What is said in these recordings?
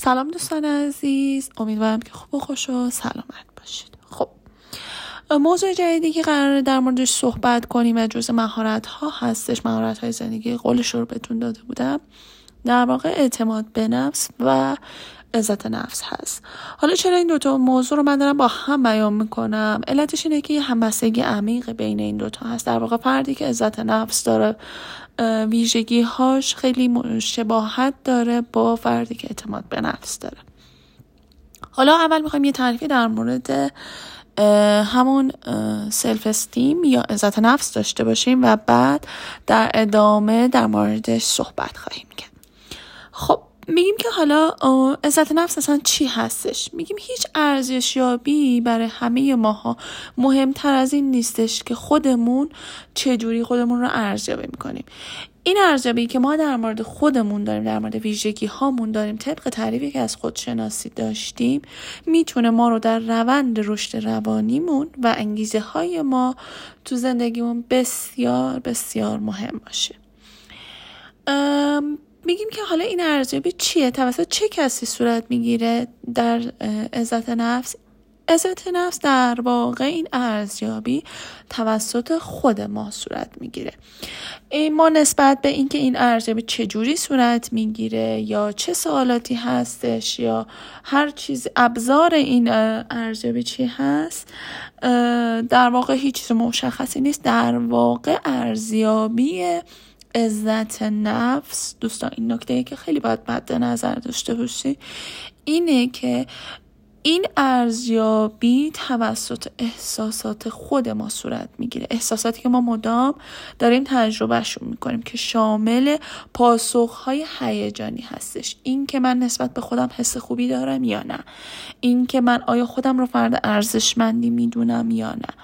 سلام دوستان عزیز. امیدوارم که خوب و خوش و سلامت باشید. خب موضوع جدیدی که قراره در موردش صحبت کنیم و جز مهارت ها هستش مهارت های زندگی قولش رو بهتون داده بودم در واقع اعتماد به نفس و عزت نفس هست. حالا چرا این دوتا موضوع رو من دارم با هم بیان می‌کنم؟ علتش اینه که یه همبستگی عمیق بین این دوتا هست. در واقع فردی که عزت نفس داره ویژگی هاش خیلی شباهت داره با فردی که اعتماد به نفس داره. حالا اول می‌خوایم یه تعریفی در مورد همون سلف استیم یا عزت نفس داشته باشیم و بعد در ادامه در موردش صحبت خواهیم کرد. خب میگیم که حالا عزت نفس اصلا چی هستش؟ میگیم هیچ ارزشیابی برای همه ماها مهمتر از این نیستش که خودمون چجوری خودمون رو ارزیابی می‌کنیم. این ارزیابی که ما در مورد خودمون داریم در مورد ویژگی هامون داریم طبق تعریفی که از خودشناسی داشتیم می‌تونه ما رو در روند رشد روانیمون و انگیزه های ما تو زندگیمون بسیار بسیار مهم باشه. میگیم که حالا این ارزیابی چیه؟ توسط چه کسی صورت می‌گیره در عزت نفس؟ عزت نفس در واقع این ارزیابی توسط خود ما صورت می‌گیره. ما نسبت به اینکه این ارزیابی چجوری صورت می‌گیره یا چه سوالاتی هستش یا هر چیز ابزار این ارزیابی چی هست؟ در واقع هیچ چیز مشخصی نیست. در واقع ارزیابی عزت نفس. دوستان این نکته ای که خیلی باید مد نظر داشته باشی اینه که این ارزیابی توسط احساسات خود ما صورت می‌گیره. احساساتی که ما مدام داریم تجربهشون می‌کنیم که شامل پاسخهای هیجانی هستش. این که من نسبت به خودم حس خوبی دارم یا نه؟ این که من آیا خودم رو فرد ارزشمندی می‌دونم یا نه؟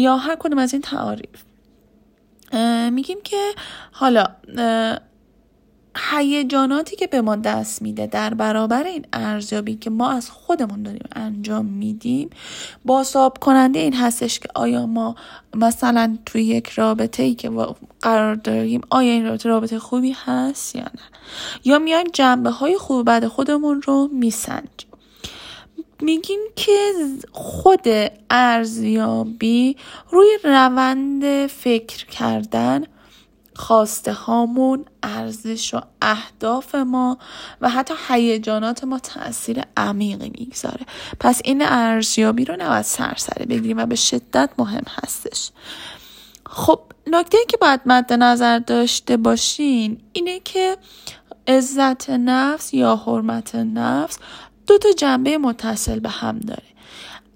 یا هر کدوم از این تعاریف. میگیم که حالا هیجاناتی که به ما دست میده در برابر این ارزیابی که ما از خودمون داریم انجام میدیم باساب کننده این هستش که آیا ما مثلا توی یک رابطه ای که قرار داریم آیا این رابطه رابطه خوبی هست یا نه؟ یا میایم جنبه های خوب بعد خودمون رو میسنجیم. میگیم که خود ارزیابی روی روند فکر کردن خواسته هامون ارزش و اهداف ما و حتی هیجانات ما تاثیر عمیقی می‌گذاره. پس این ارزیابی رو نباید سرسره بگیریم و به شدت مهم هستش. خب نکته که باید مد نظر داشته باشین اینه که عزت نفس یا حرمت نفس دو تا جنبه متصل به هم داره.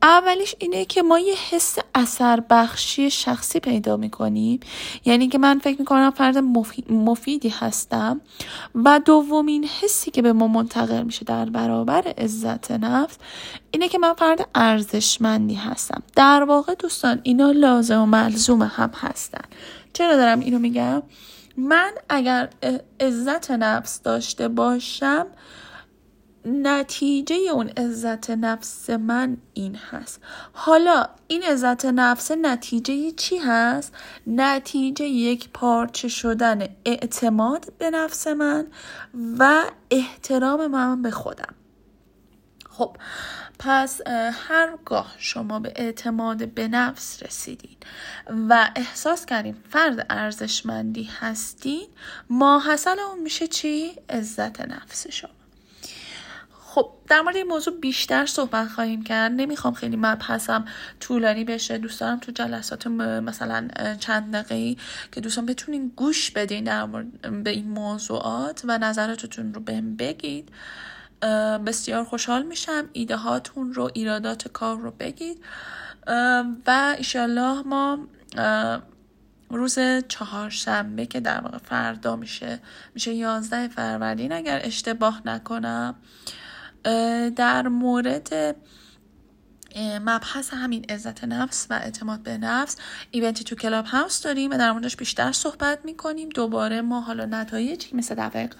اولیش اینه که ما یه حس اثر بخشی شخصی پیدا می‌کنیم. یعنی که من فکر می‌کنم فرد مفیدی هستم و دومین حسی که به ما منتقل میشه در برابر عزت نفس اینه که من فرد ارزشمندی هستم. در واقع دوستان اینا لازم و ملزوم هم هستن. چرا دارم اینو میگم؟ من اگر عزت نفس داشته باشم نتیجه اون عزت نفس من این هست حالا این عزت نفس نتیجه چی هست؟ نتیجه یک پارچه شدن اعتماد به نفس من و احترام من به خودم خب پس هرگاه شما به اعتماد به نفس رسیدین و احساس کردین فرد ارزشمندی هستین ماحصل اون میشه چی؟ عزت نفس شما خب در مورد این موضوع بیشتر صحبت خواهیم کرد. نمی‌خوام خیلی مبحثم طولانی بشه. دوست دارم تو جلسات مثلا چند دقیقه که دوستان بتونین گوش بدین در مورد به این موضوعات و نظراتتون رو بهم بگید. بسیار خوشحال میشم ایده هاتون رو ایرادات کار رو بگید. و ایشالله ما روز چهارشنبه که در واقع فردا میشه میشه یازده فروردین. اگر اشتباه نکنم در مورد مبحث همین عزت نفس و اعتماد به نفس ایونتی تو کلاب هاوس داریم و در موردش بیشتر صحبت می‌کنیم. دوباره ما حالا نتایجی مثل دفعه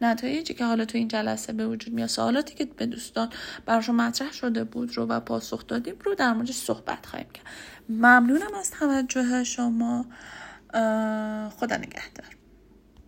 نتایجی که حالا تو این جلسه به وجود میاد سوالاتی که به دوستان براشون مطرح شده بود رو و پاسخ دادیم رو در موردش صحبت خواهیم کرد. ممنونم از توجه شما. خدا نگهدار.